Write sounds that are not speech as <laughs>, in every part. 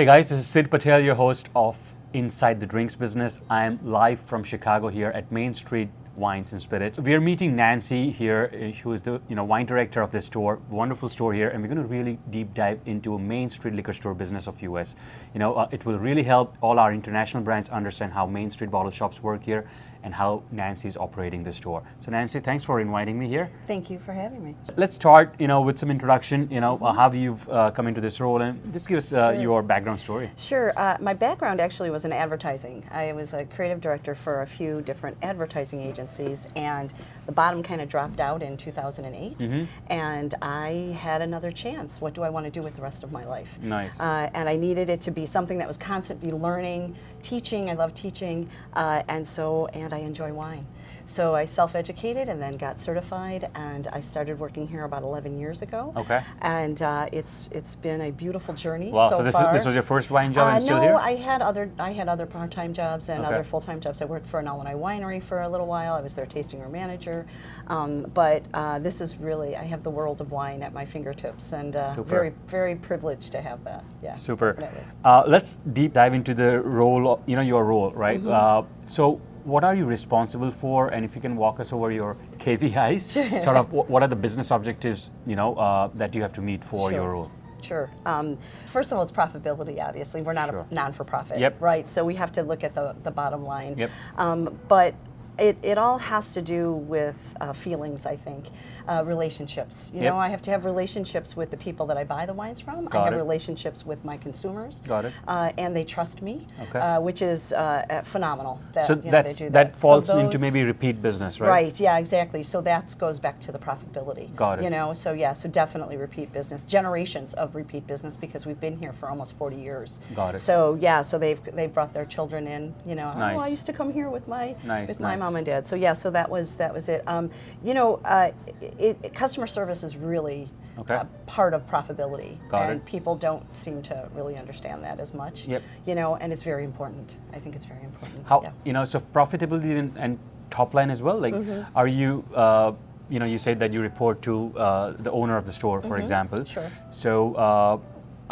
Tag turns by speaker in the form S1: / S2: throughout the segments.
S1: Hey guys, this is Sid Patel, your host of Inside the Drinks Business. I am live from Chicago here at Main Street Wines and Spirits. We are meeting Nancy here, uh, who is the you know wine director of this store, wonderful store here, and we're going to really deep dive into a Main Street liquor store business of US. You know, uh, it will really help all our international brands understand how Main Street bottle shops work here and how Nancy's operating the store. So Nancy, thanks for inviting me here.
S2: Thank you for having me.
S1: Let's start, you know, with some introduction. You know, uh, how you've uh, come into this role, and just give us uh,
S2: Sure.
S1: your background story.
S2: Sure. Uh, my background actually was in advertising. I was a creative director for a few different advertising agencies, and the bottom kind of dropped out in 2008.
S1: Mm-hmm.
S2: And I had another chance. What do I want to do with the rest of my life?
S1: Nice.
S2: Uh, and I needed it to be something that was constantly learning, teaching. I love teaching, uh, and so and I enjoy wine. So I self-educated and then got certified, and I started working here about 11 years ago.
S1: Okay.
S2: And uh, it's it's been a beautiful journey
S1: Wow.
S2: so,
S1: So, this
S2: far.
S1: is this was your first wine job,
S2: Uh,
S1: and still
S2: no,
S1: here.
S2: I had other I had other part-time jobs and
S1: Okay.
S2: other full-time jobs. I worked for an Illinois winery for a little while. I was their tasting room manager, um, but uh, this is really I have the world of wine at my fingertips, and uh, very very privileged to have that. Yeah,
S1: Super. Uh, let's deep dive into the role, of, you know, your role, right?
S2: Mm-hmm.
S1: Uh, so, what are you responsible for? And if you can walk us over your <laughs> KPIs,
S2: Sure.
S1: sort of what are the business objectives, you know, uh, that you have to meet for your role?
S2: Sure. Um, first of all, it's profitability. Obviously, we're not
S1: Sure.
S2: a non-for-profit,
S1: Yep.
S2: right? So we have to look at the the bottom line.
S1: Yep.
S2: Um, but it, it all has to do with uh, feelings, I think, uh, relationships. You
S1: Yep.
S2: know, I have to have relationships with the people that I buy the wines from.
S1: Got
S2: I have
S1: it.
S2: relationships with my consumers.
S1: Got it.
S2: Uh, and they trust me,
S1: Okay.
S2: uh, which is uh, uh, phenomenal. That,
S1: so
S2: you know,
S1: that's
S2: they do
S1: that
S2: So
S1: falls into
S2: those-
S1: maybe repeat business, right?
S2: Right. Yeah. Exactly. So that goes back to the profitability.
S1: Got it.
S2: You know. So yeah. So definitely repeat business. Generations of repeat business because we've been here for almost 40 years.
S1: Got it.
S2: So yeah. So they've they've brought their children in. You know.
S1: Nice.
S2: Oh, I used to come here with my
S1: Nice,
S2: with my
S1: nice.
S2: mom and dad. So yeah. So that was that was it. Um, you know, uh, it, customer service is really.
S1: Okay.
S2: uh, part of profitability,
S1: Got
S2: and
S1: it.
S2: people don't seem to really understand that as much.
S1: Yep.
S2: You know, and it's very important. I think it's very important.
S1: How
S2: Yeah.
S1: you know so profitability and, and top line as well. Like,
S2: Mm-hmm.
S1: are you? Uh, you know, you said that you report to uh, the owner of the store, for example.
S2: Mm-hmm. Sure.
S1: So, uh,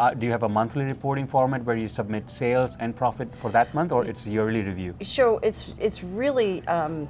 S1: uh, do you have a monthly reporting format where you submit sales and profit for that month, or it's a yearly review?
S2: Sure, it's it's really um,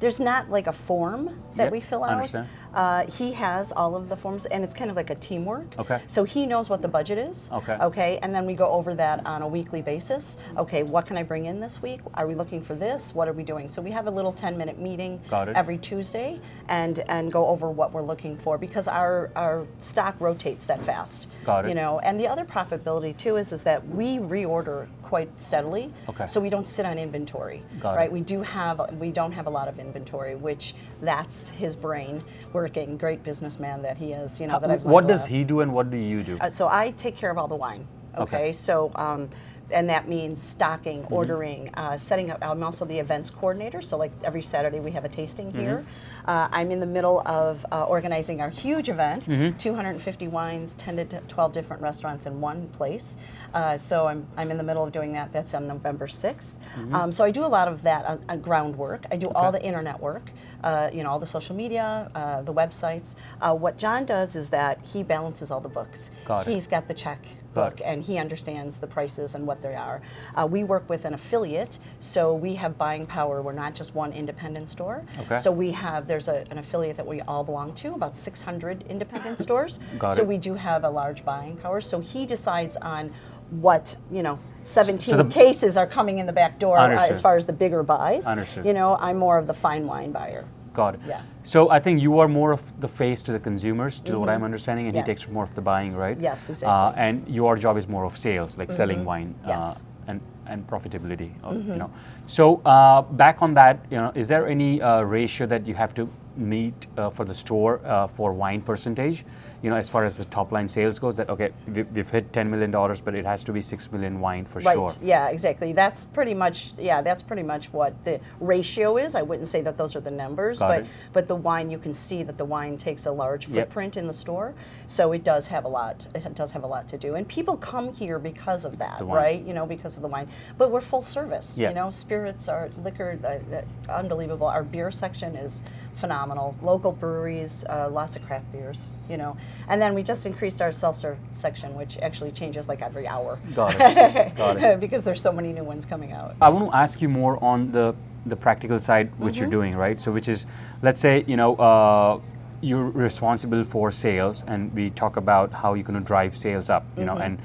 S2: there's not like a form that
S1: Yep,
S2: we fill out. Uh, he has all of the forms, and it's kind of like a teamwork.
S1: Okay.
S2: So he knows what the budget is.
S1: Okay.
S2: Okay, and then we go over that on a weekly basis. Okay, what can I bring in this week? Are we looking for this? What are we doing? So we have a little 10-minute meeting
S1: Got it.
S2: every Tuesday, and and go over what we're looking for because our our stock rotates that fast.
S1: Got it.
S2: You know, and the other profitability too is is that we reorder quite steadily.
S1: Okay.
S2: So we don't sit on inventory,
S1: Got
S2: right?
S1: it.
S2: We do have we don't have a lot of inventory, which that's his brain working. Great businessman that he is, you know. that I've
S1: what does he do, and what do you do?
S2: Uh, so I take care of all the wine.
S1: Okay.
S2: Okay. So. Um, and that means stocking,
S1: Mm-hmm.
S2: ordering, uh, setting up. I'm also the events coordinator. So, like every Saturday, we have a tasting
S1: Mm-hmm.
S2: here. Uh, I'm in the middle of uh, organizing our huge event
S1: Mm-hmm.
S2: 250 wines, 10 to 12 different restaurants in one place. Uh, so, I'm, I'm in the middle of doing that. That's on November 6th.
S1: Mm-hmm.
S2: Um, so, I do a lot of that uh, uh, groundwork. I do all the internet work, uh, you know, all the social media, uh, the websites. Uh, what John does is that he balances all the books.
S1: Got it.
S2: He's got the check book
S1: it.
S2: and he understands the prices and what they are. Uh, we work with an affiliate, so we have buying power. We're not just one independent store.
S1: Okay.
S2: So we have there's a, an affiliate that we all belong to, about 600 independent stores.
S1: Got
S2: so
S1: it.
S2: we do have a large buying power. So he decides on what you know. 17
S1: the-
S2: cases are coming in the back door uh, as far as the bigger buys.
S1: Understood.
S2: You know, I'm more of the fine wine buyer.
S1: Got it.
S2: Yeah.
S1: So I think you are more of the face to the consumers, to what I'm understanding, and
S2: Mm-hmm. Yes.
S1: he takes more of the buying, right?
S2: Yes,
S1: Uh,
S2: exactly. Mm-hmm.
S1: and your job is more of sales, like selling wine. Uh,
S2: Yes.
S1: And, and profitability, uh,
S2: Mm-hmm.
S1: you know. So uh, back on that, you know, is there any uh, ratio that you have to meet uh, for the store uh, for wine percentage? you know, as far as the top line sales goes, that okay, we, we've hit ten million dollars, but it has to be six million wine for
S2: Right.
S1: sure.
S2: Yeah, exactly. That's pretty much yeah, that's pretty much what the ratio is. I wouldn't say that those are the numbers,
S1: Got
S2: but
S1: it.
S2: but the wine you can see that the wine takes a large
S1: Yep.
S2: footprint in the store. So it does have a lot it does have a lot to do. And people come here because of that, right? You know, because of the wine. But we're full service.
S1: Yeah.
S2: You know, spirits are liquor uh, unbelievable. Our beer section is phenomenal. Local breweries, uh, lots of craft beers. you know. And then we just increased our seltzer section, which actually changes like every hour.
S1: Got it. <laughs> Got it.
S2: because there's so many new ones coming out.
S1: I want to ask you more on the the practical side, which
S2: Mm-hmm.
S1: you're doing, right? So, which is, let's say, you know, uh, you're responsible for sales, and we talk about how you're going to drive sales up, you know,
S2: Mm-hmm.
S1: and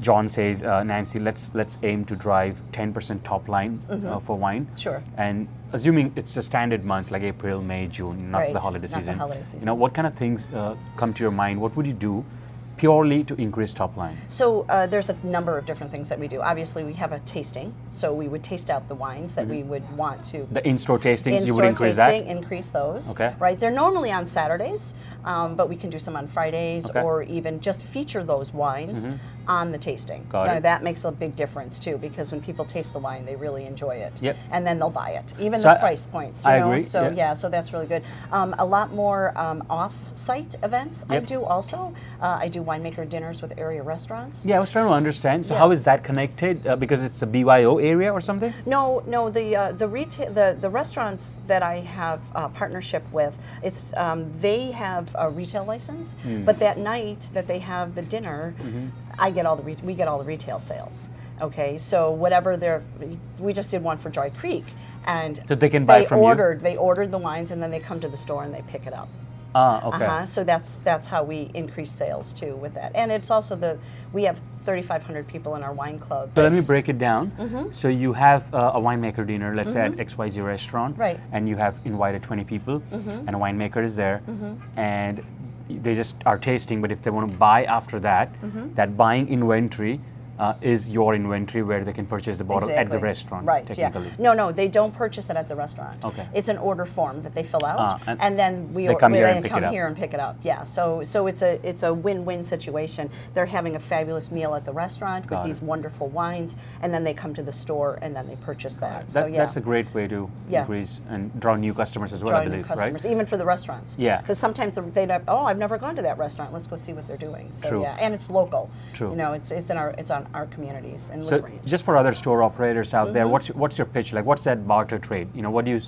S1: John says, uh, Nancy, let's let's aim to drive 10% top line uh, for wine.
S2: Mm-hmm. Sure.
S1: And assuming it's a standard months like April, May, June, not
S2: Right,
S1: the holiday
S2: not the holiday season.
S1: You know, what kind of things uh, come to your mind? What would you do purely to increase top line?
S2: So uh, there's a number of different things that we do. Obviously, we have a tasting, so we would taste out the wines that we would want to
S1: The in-store tastings, you would
S2: in-store
S1: increase
S2: tasting,
S1: that.
S2: increase those.
S1: Okay.
S2: Right. They're normally on Saturdays, um, but we can do some on Fridays,
S1: Okay.
S2: or even just feature those wines on the tasting.
S1: Got
S2: Now,
S1: it.
S2: That makes a big difference too, because when people taste the wine, they really enjoy it.
S1: Yep.
S2: And then they'll buy it, even
S1: So
S2: the
S1: I-
S2: price points. You
S1: I
S2: know?
S1: agree,
S2: So
S1: yeah.
S2: yeah. so that's really good. Um, a lot more um, off-site events I do also. Uh, I do winemaker dinners with area restaurants.
S1: Yeah, I was trying to understand. So
S2: Yeah.
S1: how is that connected? Uh, because it's a BYO area or something?
S2: No, no. The uh, the retail the, the restaurants that I have partnership with, it's um, they have a retail license,
S1: Hmm.
S2: but that night that they have the dinner,
S1: Mm-hmm.
S2: I get all the re- we get all the retail sales. Okay, so whatever they're, we just did one for Dry Creek, and
S1: So they can buy
S2: they
S1: from you?
S2: ordered they ordered the wines and then they come to the store and they pick it up.
S1: Ah, okay.
S2: Uh-huh. So that's that's how we increase sales too with that, and it's also the we have 3,500 people in our wine club.
S1: So let me break it down.
S2: Mm-hmm.
S1: So you have uh, a winemaker dinner, let's say at XYZ restaurant,
S2: Right. Mm-hmm.
S1: and you have invited 20 people, and a winemaker is there, and they just are tasting. But if they want to buy after that,
S2: Mm-hmm.
S1: that buying inventory uh, is your inventory where they can purchase the bottle at the restaurant.
S2: Right.
S1: technically.
S2: Yeah. No, no, they don't purchase it at the restaurant.
S1: Okay.
S2: It's an order form that they fill out,
S1: Ah, and
S2: and, then we
S1: they come
S2: we
S1: here and pick
S2: come
S1: it up.
S2: here and pick it up. Yeah. So so it's a it's a win-win situation. They're having a fabulous meal at the restaurant
S1: Got
S2: with these wonderful wines, and then they come to the store and then they purchase that.
S1: That,
S2: so yeah.
S1: That's a great way to
S2: Yeah.
S1: increase and draw new customers as well,
S2: Draw
S1: I
S2: new customers,
S1: right?
S2: even for the restaurants.
S1: Yeah.
S2: Because sometimes they don't. Oh, I've never gone to that restaurant. Let's go see what they're doing. So
S1: True.
S2: yeah, and it's local.
S1: True.
S2: You know, it's it's in our it's on our communities in
S1: So just for other store operators out
S2: Mm-hmm.
S1: there, what's what's your pitch like? What's that barter trade? You know, what do you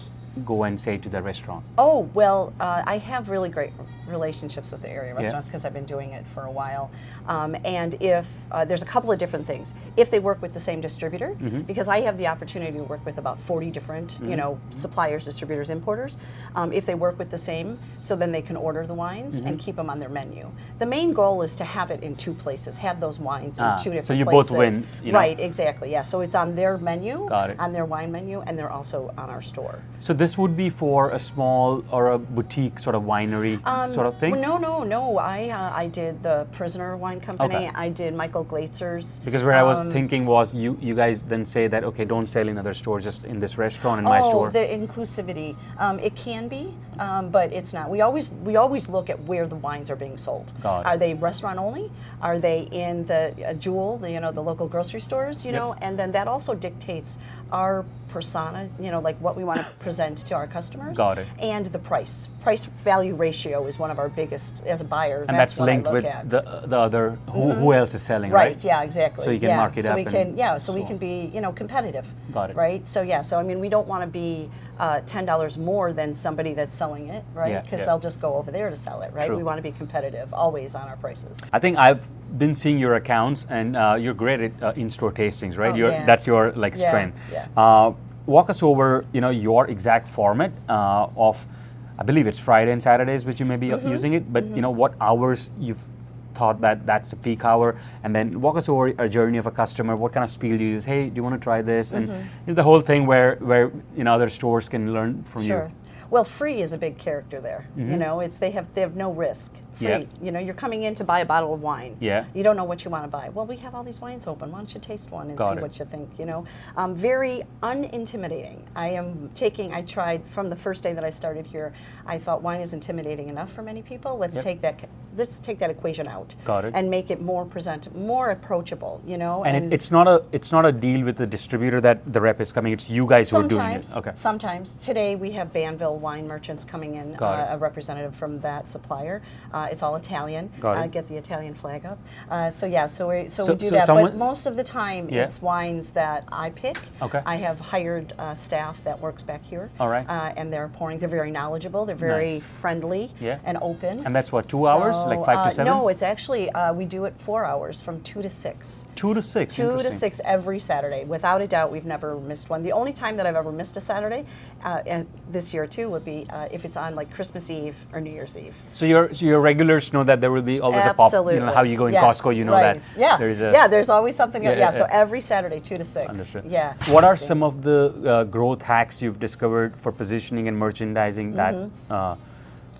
S1: go and say to the restaurant?
S2: Oh, well, uh, I have really great relationships with the area restaurants because I've been doing it for a while. Um, and if uh, there's a couple of different things, if they work with the same distributor,
S1: Mm-hmm.
S2: because I have the opportunity to work with about 40 different, you know, suppliers, distributors, importers. Um, if they work with the same, so then they can order the wines
S1: Mm-hmm.
S2: and keep them on their menu. The main goal is to have it in two places, have those wines in
S1: Ah,
S2: two
S1: so
S2: different
S1: you both
S2: places.
S1: win, you know?
S2: Right, exactly. Yeah. So it's on their menu,
S1: Got it.
S2: on their wine menu, and they're also on our store.
S1: So this would be for a small or a boutique sort of winery sort of thing?
S2: Um, Well, no, no, no. I uh, I did the Prisoner Wine Company.
S1: Okay.
S2: I did Michael Glatzer's.
S1: Because where I was
S2: um,
S1: thinking was you you guys then say that okay, don't sell in other stores, just in this restaurant in my
S2: oh,
S1: store.
S2: the inclusivity. Um, it can be, um, but it's not. We always we always look at where the wines are being sold. Are they restaurant only? Are they in the uh, Jewel, the, you know, the local grocery stores? You
S1: Yep.
S2: know, and then that also dictates our persona. You know, like what we want to <coughs> present to our customers.
S1: Got it.
S2: And the price. Price value ratio is one of our biggest as a buyer.
S1: and that's,
S2: what I
S1: linked
S2: look
S1: with
S2: at. Mm-hmm.
S1: the the other who, who else is selling, right?
S2: Right. Yeah. Exactly.
S1: So you can
S2: yeah.
S1: mark it
S2: so
S1: up
S2: we can. Yeah. So we can be you know competitive.
S1: Got it.
S2: Right. So yeah. So I mean, we don't want to be uh, ten dollars more than somebody that's selling it, right? Because
S1: yeah.
S2: they'll just go over there to sell it, right?
S1: True.
S2: We want to be competitive always on our prices.
S1: I think I've been seeing your accounts, and uh, you're great at uh, in-store tastings, right?
S2: Oh, yeah.
S1: That's your like strength.
S2: yeah.
S1: Uh, walk us over, you know, your exact format uh, of, I believe it's Friday and Saturdays, which you may be
S2: Mm-hmm.
S1: using it, but you know, what hours you've thought that that's a peak hour, and then walk us over a journey of a customer. What kind of spiel do you use? Hey, do you want to try this? And
S2: Mm-hmm.
S1: the whole thing where where you know other stores can learn from you.
S2: Sure.
S1: you.
S2: Well, free is a big character there. You know, it's they have they have no risk. Free.
S1: Mm-hmm.
S2: You know, you're coming in to buy a bottle of wine.
S1: Yeah.
S2: You don't know what you want to buy. Well, we have all these wines open. Why don't you taste one and
S1: Got
S2: see
S1: it.
S2: what you think? You know, um, very unintimidating. I am taking. I tried from the first day that I started here. I thought wine is intimidating enough for many people. Let's
S1: Yep.
S2: take that. Let's take that equation out.
S1: Got it.
S2: And make it more present, more approachable. You know,
S1: And, it, it's not a it's not a deal with the distributor that the rep is coming. It's you guys who are doing it.
S2: Sometimes,
S1: Okay.
S2: sometimes. Today we have Banville wine merchants coming in,
S1: Got
S2: uh,
S1: it.
S2: a representative from that supplier. Uh, it's all Italian.
S1: Got
S2: uh,
S1: it.
S2: Get the Italian flag up. Uh, so yeah, so we so,
S1: So-
S2: we do
S1: so
S2: that.
S1: someone-
S2: but most of the time,
S1: Yeah.
S2: it's wines that I pick.
S1: Okay.
S2: I have hired uh, staff that works back here.
S1: All right.
S2: Uh, and they're pouring. They're very knowledgeable. They're very
S1: Nice.
S2: friendly
S1: Yeah.
S2: and open.
S1: And that's what, two hours? like five to
S2: uh,
S1: seven?
S2: No, it's actually uh, we do it four hours from two to six.
S1: Two to six.
S2: Two to six every Saturday. Without a doubt, we've never missed one. The only time that I've ever missed a Saturday, uh, and this year too, would be uh, if it's on like Christmas Eve or New Year's Eve.
S1: So your so your regulars know that there will be always a pop. You know how you go in
S2: Yeah,
S1: Costco, you know
S2: right.
S1: that
S2: Yeah.
S1: there is a
S2: yeah. There's always something.
S1: Yeah,
S2: Yeah. So every Saturday, two to six.
S1: Understood.
S2: Yeah.
S1: What are some of the uh, growth hacks you've discovered for positioning and merchandising that uh,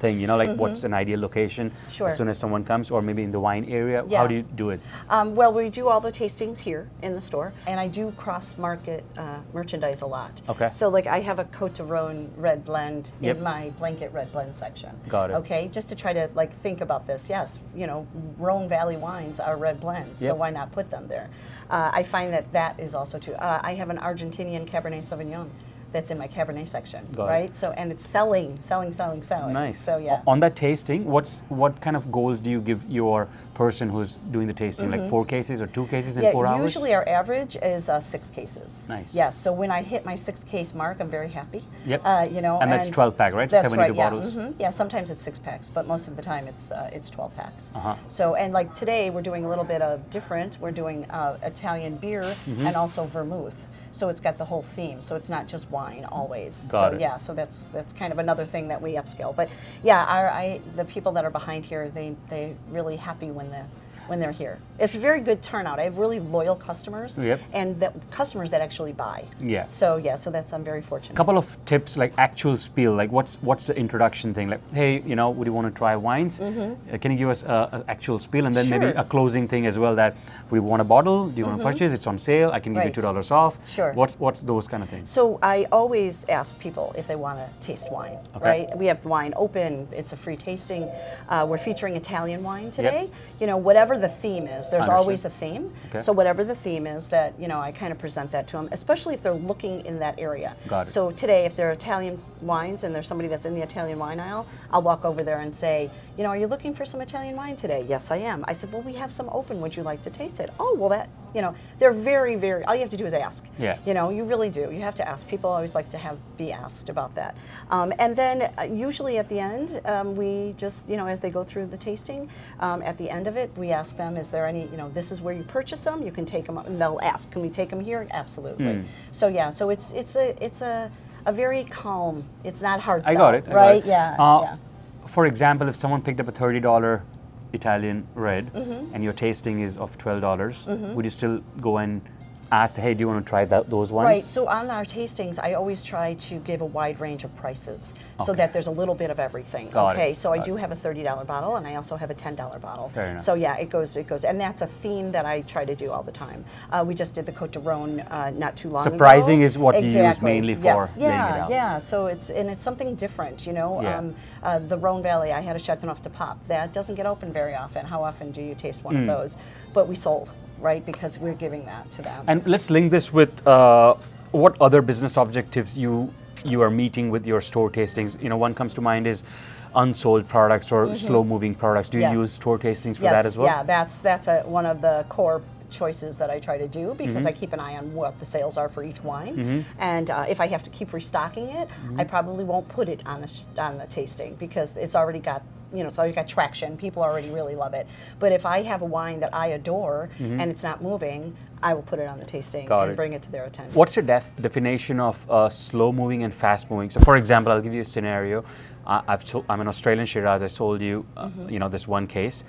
S1: thing? You know, like what's an ideal location
S2: Mm-hmm. Sure.
S1: as soon as someone comes, or maybe in the wine area? How do you do it?
S2: Um, well, we do all the tastings here in the store, and I do cross market uh, merchandise a lot.
S1: Okay.
S2: So, like, I have a Cote de Rhone red blend
S1: Yep.
S2: in my blanket red blend section.
S1: Got it.
S2: Okay, just to try to like think about this. Yes, you know, Rhone Valley wines are red blends, so why not put them there? Uh, I find that that is also too. Uh, I have an Argentinian Cabernet Sauvignon that's in my Cabernet section,
S1: Got it.
S2: right? So, and it's selling, selling, selling, selling.
S1: Nice.
S2: So, yeah.
S1: On that tasting, what's what kind of goals do you give your person who's doing the tasting? Like four cases or two cases in
S2: Mm-hmm. Yeah,
S1: four hours?
S2: usually our average is uh, six cases.
S1: Nice.
S2: Yeah. So when I hit my six case mark, I'm very happy.
S1: Yep.
S2: Uh, you know,
S1: And that's 12 pack, right?
S2: That's
S1: 72
S2: right. Yeah.
S1: bottles?
S2: mhm, Yeah. Sometimes it's six packs, but most of the time it's uh, it's 12 packs.
S1: Uh-huh.
S2: So and like today we're doing a little bit of different. We're doing uh, Italian beer
S1: Mm-hmm.
S2: and also vermouth. So it's got the whole theme. So it's not just wine always.
S1: Got
S2: so
S1: it.
S2: yeah. So that's that's kind of another thing that we upscale. But yeah, our, I the people that are behind here, they they really happy when the when they're here. It's a very good turnout. I have really loyal customers
S1: Yep.
S2: and that customers that actually buy.
S1: Yeah.
S2: So yeah, so that's I'm very fortunate.
S1: A couple of tips like actual spiel like what's what's the introduction thing like hey you know would you want to try wines uh, can you give us an actual spiel and then maybe
S2: Mm-hmm.
S1: A closing thing as well that we want a bottle do you want to purchase it's on sale i can give you two dollars off
S2: Sure.
S1: what's what's those kind of things
S2: So I always ask people if they want to taste wine,
S1: Okay.
S2: right? We have wine open. It's a free tasting. Uh, we're featuring Italian wine today. You know, whatever the theme is, there's
S1: Understood.
S2: always a theme.
S1: Okay.
S2: So whatever the theme is, that you know, I kind of present that to them, especially if they're looking in that area.
S1: Got it.
S2: So today, if they're Italian wines and there's somebody that's in the Italian wine aisle, I'll walk over there and say, you know, are you looking for some Italian wine today? Yes, I am. I said, well, we have some open. Would you like to taste it? Oh, well, that you know, they're very, very. All you have to do is ask.
S1: Yeah.
S2: You know, you really do. You have to ask. People always like to have be asked about that. Um, and then uh, usually at the end, um, we just you know as they go through the tasting, um, at the end of it, we ask them, is there any you know this is where you purchase them? You can take them, and they'll ask, can we take them here? Absolutely.
S1: Hmm.
S2: So yeah, so it's it's a it's a a very calm. It's not hard.
S1: i
S2: sell,
S1: got it I got
S2: right?
S1: it.
S2: Yeah.
S1: Uh,
S2: yeah.
S1: for example if someone picked up a $30 italian red
S2: Mm-hmm.
S1: and your tasting is of $12 would you still go and ask hey do you want to try that, those ones
S2: Right. So on our tastings, I always try to give a wide range of prices so that there's a little bit of everything.
S1: Got it,
S2: okay. So I do
S1: it.
S2: have a thirty dollar bottle, and I also have a ten dollar bottle.
S1: Fair enough.
S2: So yeah, it goes, it goes, and that's a theme that I try to do all the time. Uh, we just did the Cote de Rhone uh, not too long ago.
S1: Surprising is what you use mainly for
S2: Yes. Yeah, yeah. So it's and it's something different, you know.
S1: Yeah.
S2: Um, uh, the Rhone Valley, I had a Chateauneuf du Pape that doesn't get open very often. How often do you taste
S1: Hmm.
S2: one of those? But we sold, right? Because we're giving that to them.
S1: And let's link this with uh, what other business objectives you you are meeting with your store tastings. You know, one comes to mind is unsold products or slow-moving products. Do you
S2: Mm-hmm. Yeah.
S1: use store tastings for
S2: yes,
S1: that as well?
S2: Yeah, that's that's a, one of the core choices that I try to do because
S1: Mm-hmm.
S2: I keep an eye on what the sales are for each wine, and uh, if I have to keep restocking it,
S1: Mm-hmm.
S2: I probably won't put it on the sh- on the tasting because it's already got you know it's already got traction. People already really love it. But if I have a wine that I adore and it's not moving, I will put it on the tasting
S1: Mm-hmm. Got
S2: and
S1: it.
S2: bring it to their attention.
S1: What's your def- definition of uh, slow-moving and fast-moving? So, for example, I'll give you a scenario. I I've to- I'm an Australian Shiraz. I sold you, uh,
S2: Mm-hmm.
S1: you know, this one case,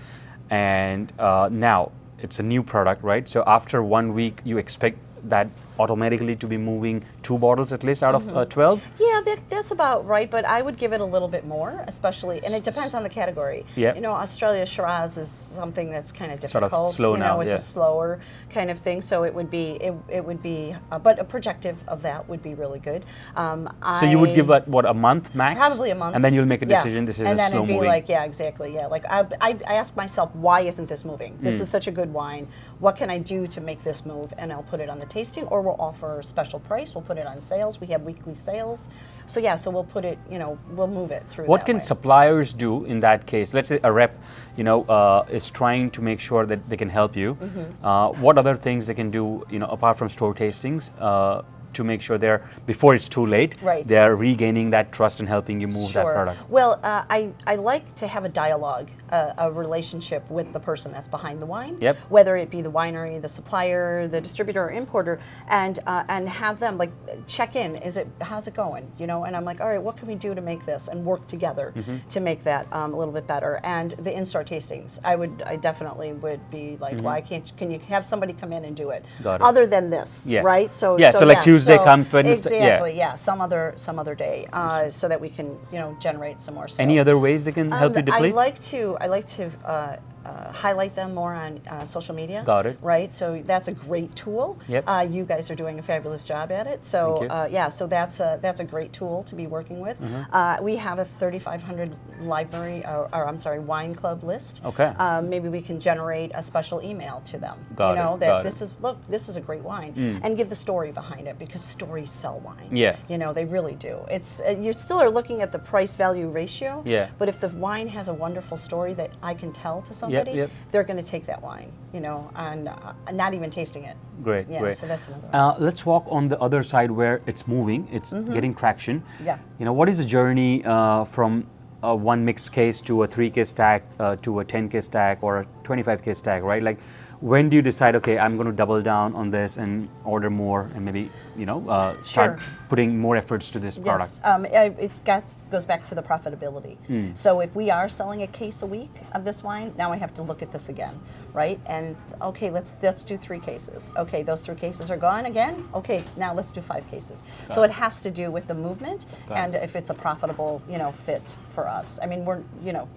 S1: and uh, now it's a new product, right? So after one week, you expect that automatically to be moving two bottles at least out
S2: Mm-hmm.
S1: of uh, 12?
S2: Yeah, that, that's about right, but I would give it a little bit more, especially, and it depends on the category.
S1: Yeah.
S2: You know, Australia Shiraz is something that's kind of difficult Sort
S1: of slow
S2: you know,
S1: now,
S2: it's
S1: yeah.
S2: a slower kind of thing, so it would be, it, it would be, uh, but a projective of that would be really good. Um,
S1: So you would give it what a month max?
S2: Probably a month.
S1: and then you'll make a
S2: Yeah.
S1: decision. This is a yeah.
S2: and
S1: a
S2: then
S1: slow
S2: it'd be
S1: moving.
S2: like, yeah, exactly, yeah. Like I, I, I ask myself, why isn't this moving? This
S1: Hmm.
S2: is such a good wine. What can I do to make this move? And I'll put it on the tasting, or we'll offer a special price. We'll put it on sales. We have weekly sales, so yeah. So we'll put it, you know, we'll move it through.
S1: What can
S2: way.
S1: suppliers do in that case? Let's say a rep, you know, uh, is trying to make sure that they can help you.
S2: Mm-hmm.
S1: Uh, what other things they can do, you know, apart from store tastings, uh, to make sure they're before it's too late,
S2: Right.
S1: they're regaining that trust and helping you move that product.
S2: Well, uh, I, I like to have a dialogue a, a relationship with the person that's behind the wine,
S1: Yep.
S2: whether it be the winery, the supplier, the distributor, or importer, and uh, and have them like check in. Is it how's it going? You know, and I'm like, all right, what can we do to make this and work together
S1: Mm-hmm.
S2: to make that um, a little bit better? And the in-store tastings, I would, I definitely would be like, why can't can you have somebody come in and do it?
S1: Mm-hmm. Got it.
S2: Other than this,
S1: Yeah.
S2: right? So
S1: Yeah, so like
S2: yeah,
S1: Tuesday
S2: so
S1: comes, Wednesday- yeah.
S2: Exactly. Yeah. Some other some other day, uh, so that we can you know generate some more sales.
S1: Any other ways they can help
S2: Um,
S1: you deplete?
S2: I like to I like to uh, uh, highlight them more on uh, social media.
S1: Got it.
S2: Right. So that's a great tool.
S1: Yep.
S2: Uh, you guys are doing a fabulous job at it. So uh, yeah. So that's a that's a great tool to be working with.
S1: Mm-hmm.
S2: Uh, we have a 3,500 library or, or I'm sorry wine club list.
S1: Okay.
S2: Uh, maybe we can generate a special email to them.
S1: Got
S2: you
S1: it,
S2: know that
S1: got. Mm.
S2: this is look this is a great wine and give the story behind it because stories sell wine.
S1: Yeah.
S2: You know they really do. It's uh, you still are looking at the price value ratio.
S1: Yeah.
S2: But if the wine has a wonderful story that I can tell to somebody,
S1: yep.
S2: they're going to take that wine, you know, and uh, not even tasting it.
S1: Great,
S2: Yeah,
S1: great.
S2: so that's another one.
S1: Uh, let's walk on the other side where it's moving, it's getting traction.
S2: Mm-hmm. Yeah.
S1: You know, what is the journey uh, from a one mixed case to a three case stack uh, to a 10 case stack or a 25 case stack, right? Like, when do you decide, okay, I'm going to double down on this and order more and maybe, you know, uh, start
S2: Sure.
S1: putting more efforts to this product?
S2: Yes, um, got goes back to the profitability.
S1: Hmm.
S2: So if we are selling a case a week of this wine, now I have to look at this again, right? And okay, let's let's do three cases. Okay, those three cases are gone again. Okay, now let's do five cases. so
S1: Got
S2: it has to do with the movement
S1: Got
S2: and
S1: it.
S2: if it's a profitable, you know, fit for us. I mean, we're you know,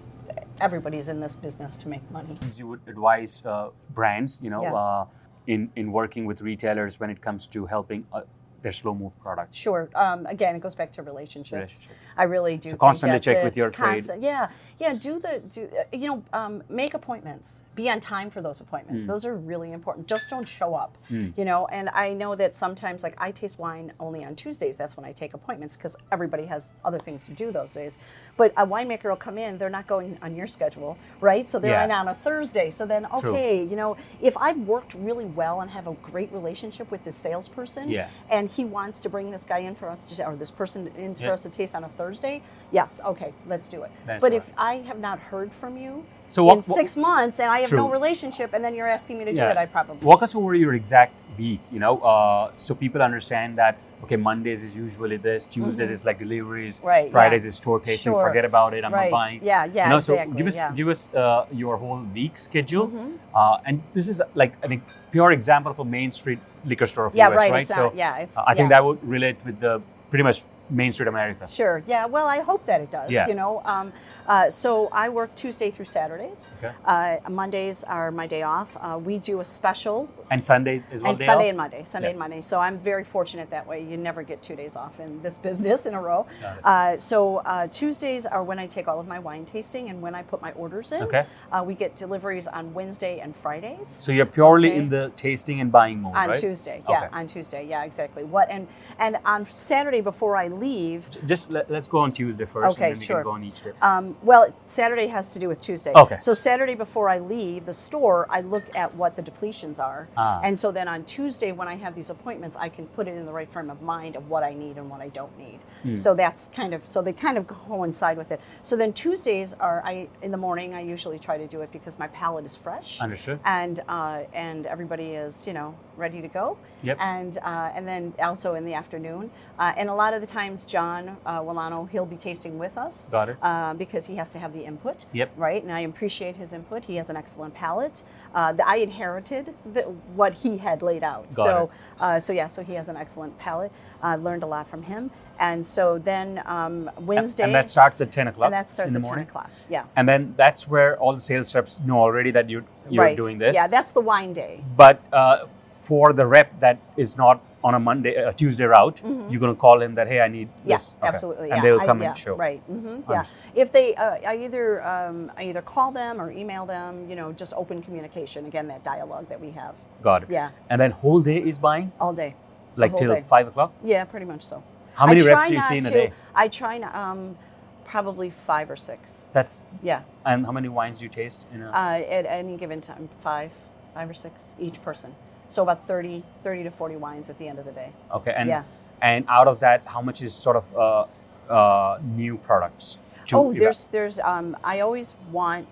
S2: everybody's in this business to make money.
S1: you would advise uh, brands, you know,
S2: Yeah.
S1: uh, in in working with retailers when it comes to helping uh, their slow move products?
S2: Sure. Um, again, it goes back to relationships.
S1: Relationship.
S2: I really do.
S1: So constantly check
S2: it.
S1: with your
S2: It's
S1: trade.
S2: Yeah, yeah. Do the do uh, you know? Um, make appointments. Be on time for those appointments.
S1: Hmm.
S2: Those are really important. Just don't show up. You know. And I know that sometimes, like I taste wine only on Tuesdays. That's when I take appointments because everybody has other things to do those days. But a winemaker will come in. They're not going on your schedule, right? So they're
S1: Yeah.
S2: in on a Thursday. So then,
S1: True.
S2: okay, you know, if I've worked really well and have a great relationship with this salesperson,
S1: Yeah.
S2: and he wants to bring this guy in for us to, or this person in for
S1: Yeah.
S2: us to taste on a Thursday, yes, okay, let's do it.
S1: That's
S2: but
S1: right.
S2: if I have not heard from you
S1: So what-
S2: in
S1: what-
S2: six months and I have no relationship, and then you're asking me to do it, I probably
S1: walk us over your exact week. You know, uh, so people understand that. Okay, Mondays is usually this. Tuesdays is like deliveries.
S2: Mm-hmm. Right,
S1: Fridays
S2: yeah.
S1: is store tastings.
S2: Sure.
S1: Forget about it. I'm
S2: Right.
S1: not buying.
S2: Yeah, yeah,
S1: You know, so give us
S2: yeah. Mm-hmm.
S1: give us uh, your whole week schedule. Uh, and this is like I think pure example of a Main Street liquor store of
S2: Yeah,
S1: US,
S2: right,
S1: right? so
S2: yeah, it's-
S1: uh, I think that would relate with the pretty much Main Street America.
S2: Sure. Yeah. Well, I hope that it does.
S1: Yeah.
S2: You know. Um, uh, so I work Tuesday through Saturdays.
S1: Okay.
S2: Uh, Mondays are my day off. Uh, we do a special
S1: And Sundays is one
S2: and
S1: day
S2: Sunday
S1: off?
S2: and Monday, Sunday
S1: Yeah.
S2: and Monday. So I'm very fortunate that way. You never get two days off in this <laughs> business in a row. Uh, so uh, Tuesdays are when I take all of my wine tasting and when I put my orders in.
S1: Okay.
S2: Uh, we get deliveries on Wednesday and Fridays.
S1: So you're purely
S2: Okay.
S1: in the tasting and buying mode,
S2: on
S1: right?
S2: Tuesday, yeah,
S1: Okay.
S2: on Tuesday, yeah, exactly. What and and on Saturday before I leave,
S1: Just let, us go on Tuesday first,
S2: Okay,
S1: and then we
S2: sure.
S1: can go on each day.
S2: Um, well, Saturday has to do with Tuesday.
S1: Okay.
S2: So Saturday before I leave the store, I look at what the depletions are,
S1: Ah.
S2: and so then on Tuesday when I have these appointments, I can put it in the right frame of mind of what I need and what I don't need.
S1: Hmm.
S2: So that's kind of so they kind of coincide with it. So then Tuesdays are I in the morning I usually try to do it because my palate is fresh.
S1: Understood.
S2: And uh, and everybody is you know ready to go.
S1: Yep.
S2: And uh, and then also in the afternoon, uh, and a lot of the times John uh, Wilano he'll be tasting with us.
S1: Got it.
S2: Uh, because he has to have the input.
S1: Yep.
S2: Right, and I appreciate his input. He has an excellent palate. Uh, the, I inherited the, what he had laid out.
S1: Got
S2: so, uh, so yeah, so he has an excellent palate. I learned a lot from him, and so then um, Wednesday.
S1: And that starts at 10 o'clock
S2: And that starts
S1: in the
S2: at
S1: morning?
S2: ten o'clock. Yeah.
S1: And then that's where all the sales reps know already that you're, you're
S2: right.
S1: doing this.
S2: Yeah, that's the wine day.
S1: But uh, for the rep that is not on a Monday, a Tuesday route, you're going to call him that, hey, I need
S2: Yeah,
S1: this. Okay.
S2: absolutely.
S1: And
S2: yeah.
S1: they'll
S2: I-
S1: come
S2: yeah,
S1: and show.
S2: Right. hmm yeah. If they, uh, I either, um, I either call them or email them. You know, just open communication. Again, that dialogue that we have
S1: Got it.
S2: Yeah.
S1: And then whole day is buying,
S2: all day.
S1: like till
S2: day.
S1: 5 o'clock?
S2: Yeah, pretty much so.
S1: How many
S2: I
S1: reps do you see in a
S2: to-
S1: day?
S2: I try not, um, probably five or six.
S1: That's
S2: Yeah.
S1: And how many wines do you taste in a.
S2: Uh, at any given time, five, five or six each person. So about 30, 30 to 40 wines at the end of the day.
S1: okay. And,
S2: yeah.
S1: and out of that, how much is sort of uh, uh, new products?
S2: oh,
S1: eva-
S2: there's, there's, um, I always want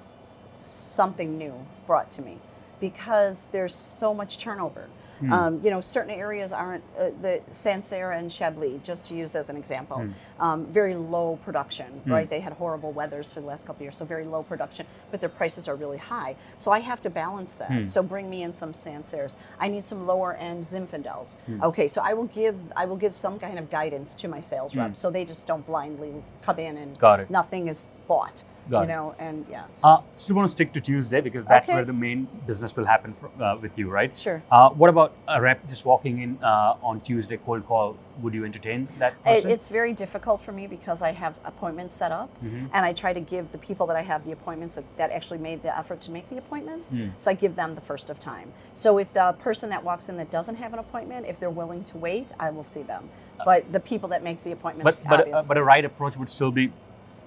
S2: something new brought to me because there's so much turnover.
S1: Hmm.
S2: Um, you know, certain areas aren't uh, the Sancerre and Chablis, just to use as an example,
S1: Hmm.
S2: um, very low production. Right, they had horrible weathers for the last couple of years, so very low production, but their prices are really high. So I have to balance that.
S1: Hmm.
S2: So bring me in some Sancerres. I need some lower end Zinfandels.
S1: Hmm.
S2: Okay, so I will give I will give some kind of guidance to my sales reps, so they just don't blindly come in and
S1: Hmm. Got it.
S2: nothing is bought.
S1: Got
S2: you
S1: it.
S2: know, and yeah. So,
S1: Uh, still want to stick to Tuesday because that's
S2: Okay.
S1: where the main business will happen for, uh, with you, right?
S2: Sure.
S1: Uh, what about a rep just walking in uh, on Tuesday, cold call? Would you entertain that
S2: It, it's very difficult for me because I have appointments set up,
S1: Mm-hmm.
S2: and I try to give the people that I have the appointments that, that actually made the effort to make the appointments.
S1: Hmm.
S2: So I give them the first of time. So if the person that walks in that doesn't have an appointment, if they're willing to wait, I will see them. But the people that make the appointments,
S1: but but, uh, but a right approach would still be,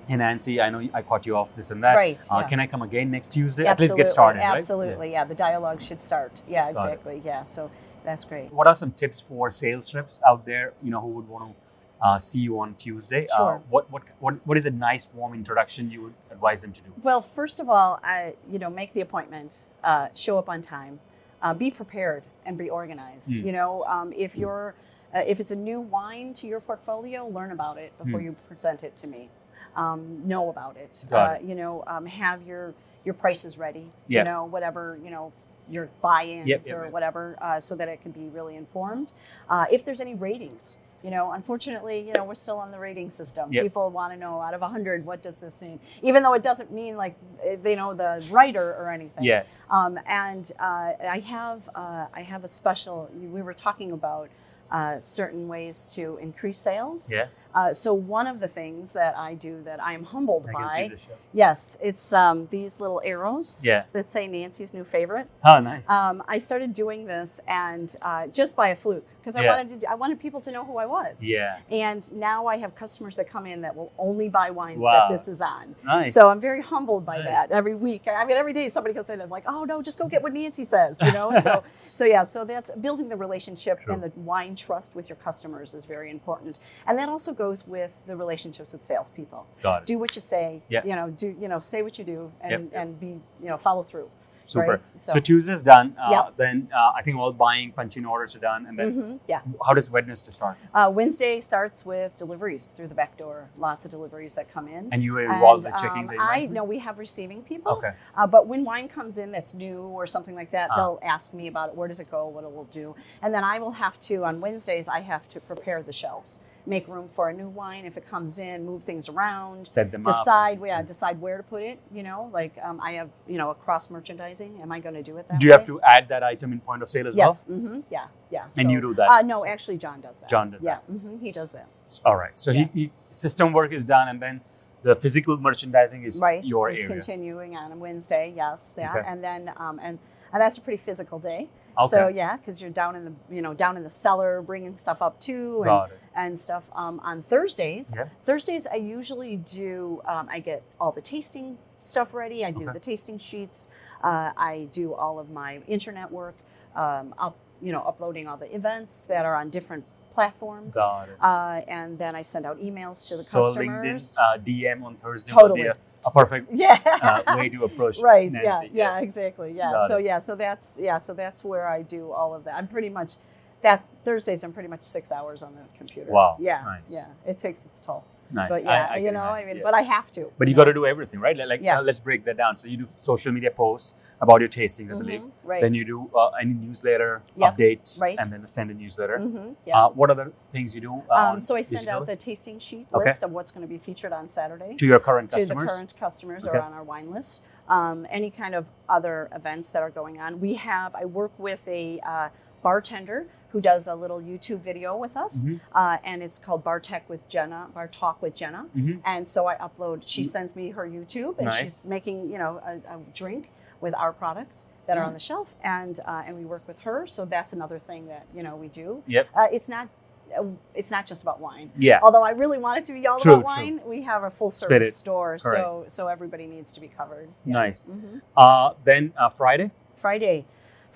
S1: hey Nancy, I know I caught you off this and that.
S2: Right,
S1: Uh,
S2: yeah.
S1: Can I come again next Tuesday? At
S2: absolutely,
S1: least get started, right?
S2: absolutely, yeah. The dialogue should start. Yeah, exactly. Yeah, so that's great.
S1: What are some tips for sales reps out there? You know, who would want to uh, see you on Tuesday? Uh,
S2: Sure.
S1: what what what what is a nice warm introduction you would advise them to do?
S2: Well, first of all, I, you know, make the appointment, uh, show up on time, uh, be prepared, and be organized.
S1: Mm.
S2: You know, um, if you're, uh, if it's a new wine to your portfolio, learn about it before
S1: Mm.
S2: you present it to me. Um, know about it. Uh. You know, um, have your your prices ready.
S1: Yeah.
S2: You know, whatever you know your buy-ins
S1: Yep, yep,
S2: or
S1: yep.
S2: whatever, uh, so that it can be really informed. Uh, if there's any ratings. You know, unfortunately, you know, we're still on the rating system. People want to know out of 100, what does this mean? Even though it doesn't mean like eh, they know the writer or anything.
S1: Yeah.
S2: Um, and uh, I have uh, I have a special. We were talking about uh, certain ways to increase sales.
S1: Yeah.
S2: Uh, so one of the things that I do that I am humbled
S1: I
S2: by,
S1: the show.
S2: yes, it's um, these little arrows
S1: Yeah.
S2: that say Nancy's new favorite.
S1: Oh, nice.
S2: Um, I started doing this and uh, just by a fluke because I
S1: Yeah.
S2: wanted to. I wanted people to know who I was.
S1: yeah.
S2: And now I have customers that come in that will only buy wines
S1: Wow.
S2: that this is on.
S1: Nice.
S2: So I'm very humbled by
S1: Nice.
S2: that every week. I mean, every day somebody comes in and I'm like, oh no, just go get what Nancy says, you know. so, <laughs> so yeah, so that's building the relationship
S1: True.
S2: and the wine trust with your customers is very important, and that also goes with the relationships with salespeople.
S1: Got it.
S2: Do what you say,
S1: Yeah.
S2: you know. Do you know? Say what you do, and
S1: Yep, yep.
S2: and be you know follow through.
S1: Super.
S2: right?
S1: So,
S2: So-
S1: Tuesday's done. Uh,
S2: Yep.
S1: Then uh, I think all buying, punching orders are done. And then
S2: hmm Yeah.
S1: how does Wednesday start?
S2: Uh, Wednesday starts with deliveries through the back door. Lots of deliveries that come in.
S1: And you were involved
S2: And,
S1: in checking
S2: um, I know we have receiving people.
S1: Okay.
S2: Uh, but when wine comes in that's new or something like that,
S1: Ah.
S2: they'll ask me about it. Where does it go? What it will do? And then I will have to on Wednesdays. I have to prepare the shelves, make room for a new wine if it comes in, move things around,
S1: Set them up.
S2: decide. Yeah, decide where to put it. You know, like um, I have you know a cross merchandising. Am I going to do it that
S1: Do you have to add that item in point of sale as well?
S2: Yes. hmm Yeah. Yeah.
S1: And
S2: So-
S1: you do that?
S2: Uh, no, actually, John does that.
S1: John does
S2: yeah, hmm he does that.
S1: All right. So
S2: Yeah.
S1: he, he, system work is done, and then the physical merchandising is
S2: right
S1: your
S2: is
S1: area.
S2: continuing on wednesday yes yeah
S1: Okay.
S2: and then um, and and that's a pretty physical day
S1: Okay.
S2: so yeah because you're down in the you know down in the cellar bringing stuff up too and, and stuff um, on thursdays
S1: Yeah.
S2: thursdays i usually do um, i get all the tasting stuff ready i do
S1: Okay.
S2: the tasting sheets uh, i do all of my internet work um, up you know uploading all the events that are on different platforms
S1: Got it.
S2: uh, and then i send out emails to the
S1: so
S2: customers
S1: LinkedIn uh, DM on Thursday
S2: Totally.
S1: A, perfect.
S2: Yeah.
S1: Uh, way to approach <laughs>
S2: right
S1: Nancy.
S2: yeah, yeah exactly yeah.
S1: Got
S2: so
S1: it.
S2: yeah so that's yeah so that's where i do all of that. I'm pretty much that thursdays i'm pretty much six hours on the computer.
S1: Wow,
S2: yeah
S1: nice.
S2: yeah it takes its toll
S1: Nice.
S2: but yeah
S1: I
S2: you
S1: can
S2: know i mean
S1: yeah.
S2: but i have to
S1: But you got to do everything, right? Like,
S2: Yeah.
S1: uh, let's break that down. So you do social media posts about your tasting, I believe.
S2: Mhm, right
S1: Then you do uh, any newsletter
S2: Yep,
S1: updates,
S2: right.
S1: and then send a newsletter.
S2: Mm-hmm. yeah
S1: Uh, what other things you do? Uh,
S2: um, so i send
S1: digital?
S2: out the tasting sheet
S1: Okay.
S2: list of what's going to be featured on saturday
S1: to your current
S2: to
S1: customers.
S2: the current customers
S1: Okay.
S2: or on our wine list. Um, any kind of other events that are going on. We have, I work with a uh, bartender who does a little YouTube video with us,
S1: Mhm.
S2: uh, and it's called Bar Tech with Jenna, Bar Talk with Jenna.
S1: Mhm.
S2: And so I upload, she sends me her YouTube, and
S1: Nice.
S2: she's making, you know, a, a drink with our products that are on the shelf, and uh, and we work with her. So that's another thing that you know we do.
S1: Yep.
S2: Uh, it's not. uh, It's not just about wine.
S1: Yeah.
S2: Although I really want it to be all
S1: True,
S2: about
S1: true.
S2: wine, we have a full
S1: Spirit.
S2: service store, so so everybody needs to be covered. Yeah.
S1: Nice.
S2: Mhm.
S1: Uh, then uh, Friday.
S2: Friday,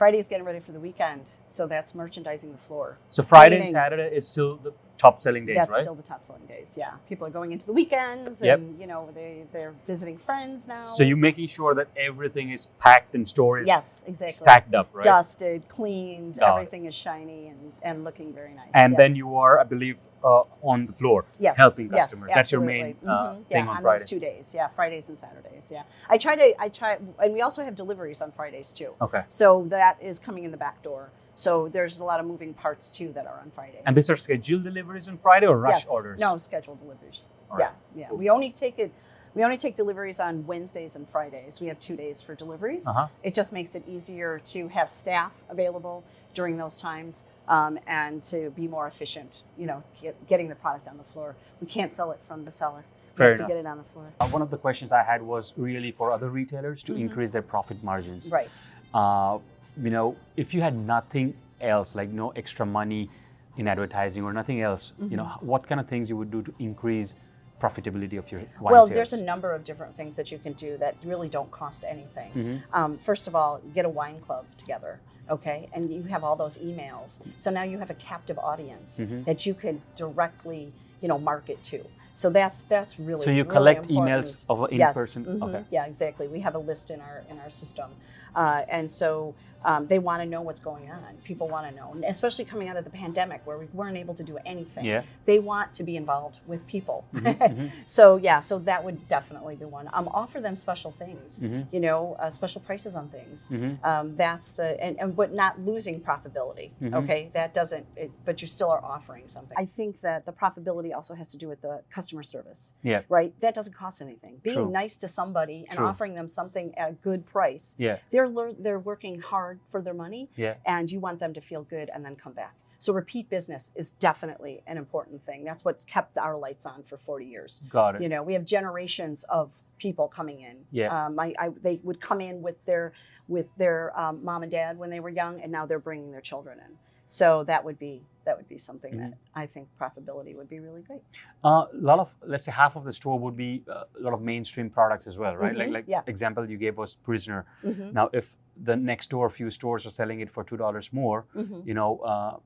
S2: Friday's getting ready for the weekend, so that's merchandising the floor.
S1: So Friday and Saturday is still the top selling days,
S2: That's
S1: right?
S2: still the top selling days. Yeah, people are going into the weekends,
S1: Yep.
S2: and you know they they're visiting friends now.
S1: so you're making sure that everything is packed and stored,
S2: yes, exactly.
S1: stacked up, right?
S2: Dusted, cleaned,
S1: Got
S2: everything is shiny and, and looking very nice.
S1: and
S2: yeah.
S1: then you are, I believe, uh, on the floor
S2: yes,
S1: helping
S2: yes,
S1: customers. That's your main
S2: absolutely.
S1: uh,
S2: Mhm.
S1: thing
S2: yeah,
S1: on,
S2: on
S1: Friday.
S2: those two days. Yeah, Fridays and Saturdays. Yeah, I try to I try, and we also have deliveries on Fridays too.
S1: Okay.
S2: So that is coming in the back door. So there's a lot of moving parts too that are on Friday.
S1: And these are scheduled deliveries on Friday or rush
S2: yes.
S1: orders?
S2: No, scheduled deliveries.
S1: All
S2: yeah,
S1: right.
S2: yeah.
S1: Cool.
S2: We only take it. We only take deliveries on Wednesdays and Fridays. We have two days for deliveries.
S1: Uh-huh.
S2: It just makes it easier to have staff available during those times um, and to be more efficient. You know, get, getting the product on the floor. We can't sell it from the cellar. We
S1: Fair
S2: have
S1: enough.
S2: to get it on the floor.
S1: Uh, one of the questions I had was really for other retailers to
S2: Mhm.
S1: increase their profit margins.
S2: Right.
S1: Uh, you know, if you had nothing else, like no extra money in advertising or nothing else, you know,
S2: Mm-hmm.
S1: what kind of things you would do to increase profitability of your wine
S2: Well,
S1: sales?
S2: there's a number of different things that you can do that really don't cost anything.
S1: Mhm.
S2: Um, first of all, get a wine club together, okay? And you have all those emails. So now you have a captive audience
S1: Mhm.
S2: that you can directly, you know, market to. So that's that's really
S1: So you
S2: really
S1: collect
S2: important.
S1: emails of in
S2: Yes,
S1: person.
S2: mhm,
S1: Okay.
S2: Yeah, exactly. We have a list in our in our system, uh, and so um, they want to know what's going on. People want to know, and especially coming out of the pandemic where we weren't able to do anything.
S1: Yeah.
S2: They want to be involved with people.
S1: Mhm, <laughs> mhm.
S2: So yeah, so that would definitely be one. Um, offer them special things.
S1: Mhm.
S2: You know, uh, special prices on things.
S1: Mhm.
S2: Um, that's the and, and but not losing profitability.
S1: Mhm.
S2: Okay, that doesn't. It, but you still are offering something. I think that the profitability also has to do with the customer service.
S1: Yeah.
S2: Right. That doesn't cost anything. Being
S1: True.
S2: nice to somebody and
S1: True.
S2: offering them something at a good price.
S1: Yeah.
S2: They're lear- they're working hard for their money,
S1: Yeah.
S2: and you want them to feel good and then come back. So repeat business is definitely an important thing. That's what's kept our lights on for 40 years.
S1: Got it.
S2: You know, we have generations of people coming in.
S1: Yeah.
S2: Um, I, I, they would come in with their with their um, mom and dad when they were young, and now they're bringing their children in. So that would be that would be something
S1: Mm-hmm.
S2: that I think profitability would be really great.
S1: A lot of, let's say, half of the store would be uh, a lot of mainstream products as well, right? Like,
S2: Mhm,
S1: like
S2: yeah.
S1: example you gave was Prisoner.
S2: Mhm,
S1: Now, if the next door few stores are selling it for two dollars more,
S2: mhm.
S1: you know, uh,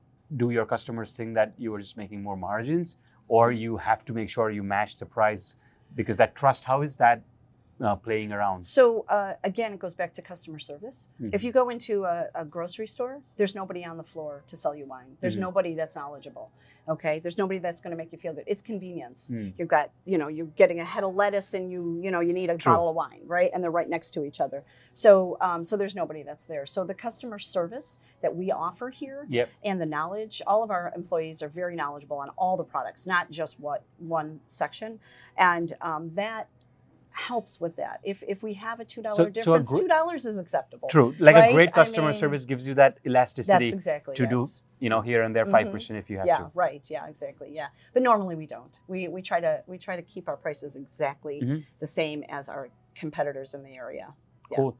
S1: do your customers think that you are just making more margins, or you have to make sure you match the price because that trust? How is that uh, playing around?
S2: So uh, again, it goes back to customer service.
S1: Mhm.
S2: If you go into a, a grocery store, there's nobody on the floor to sell you wine. There's
S1: Mhm.
S2: nobody that's knowledgeable. Okay, there's nobody that's going to make you feel good. It's convenience.
S1: Mm.
S2: You've got, you know, you're getting a head of lettuce and you, you know, you need a
S1: True.
S2: bottle of wine, right? And they're right next to each other. So, um, so there's nobody that's there. So the customer service that we offer here
S1: Yep.
S2: and the knowledge, all of our employees are very knowledgeable on all the products, not just what one section, and um, that helps with that. If if we have a two dollar
S1: So- so
S2: difference,
S1: gr-
S2: two dollars is acceptable.
S1: True. Like
S2: Right?
S1: a great
S2: I
S1: customer
S2: mean,
S1: service gives you that elasticity
S2: That's exactly
S1: to
S2: it.
S1: do, you know, here and there,
S2: Mhm.
S1: 5 percent if you have
S2: Yeah,
S1: to.
S2: right. Yeah, exactly. Yeah, but normally we don't. We we try to we try to keep our prices exactly
S1: Mhm.
S2: the same as our competitors in the area. Yeah.
S1: Cool.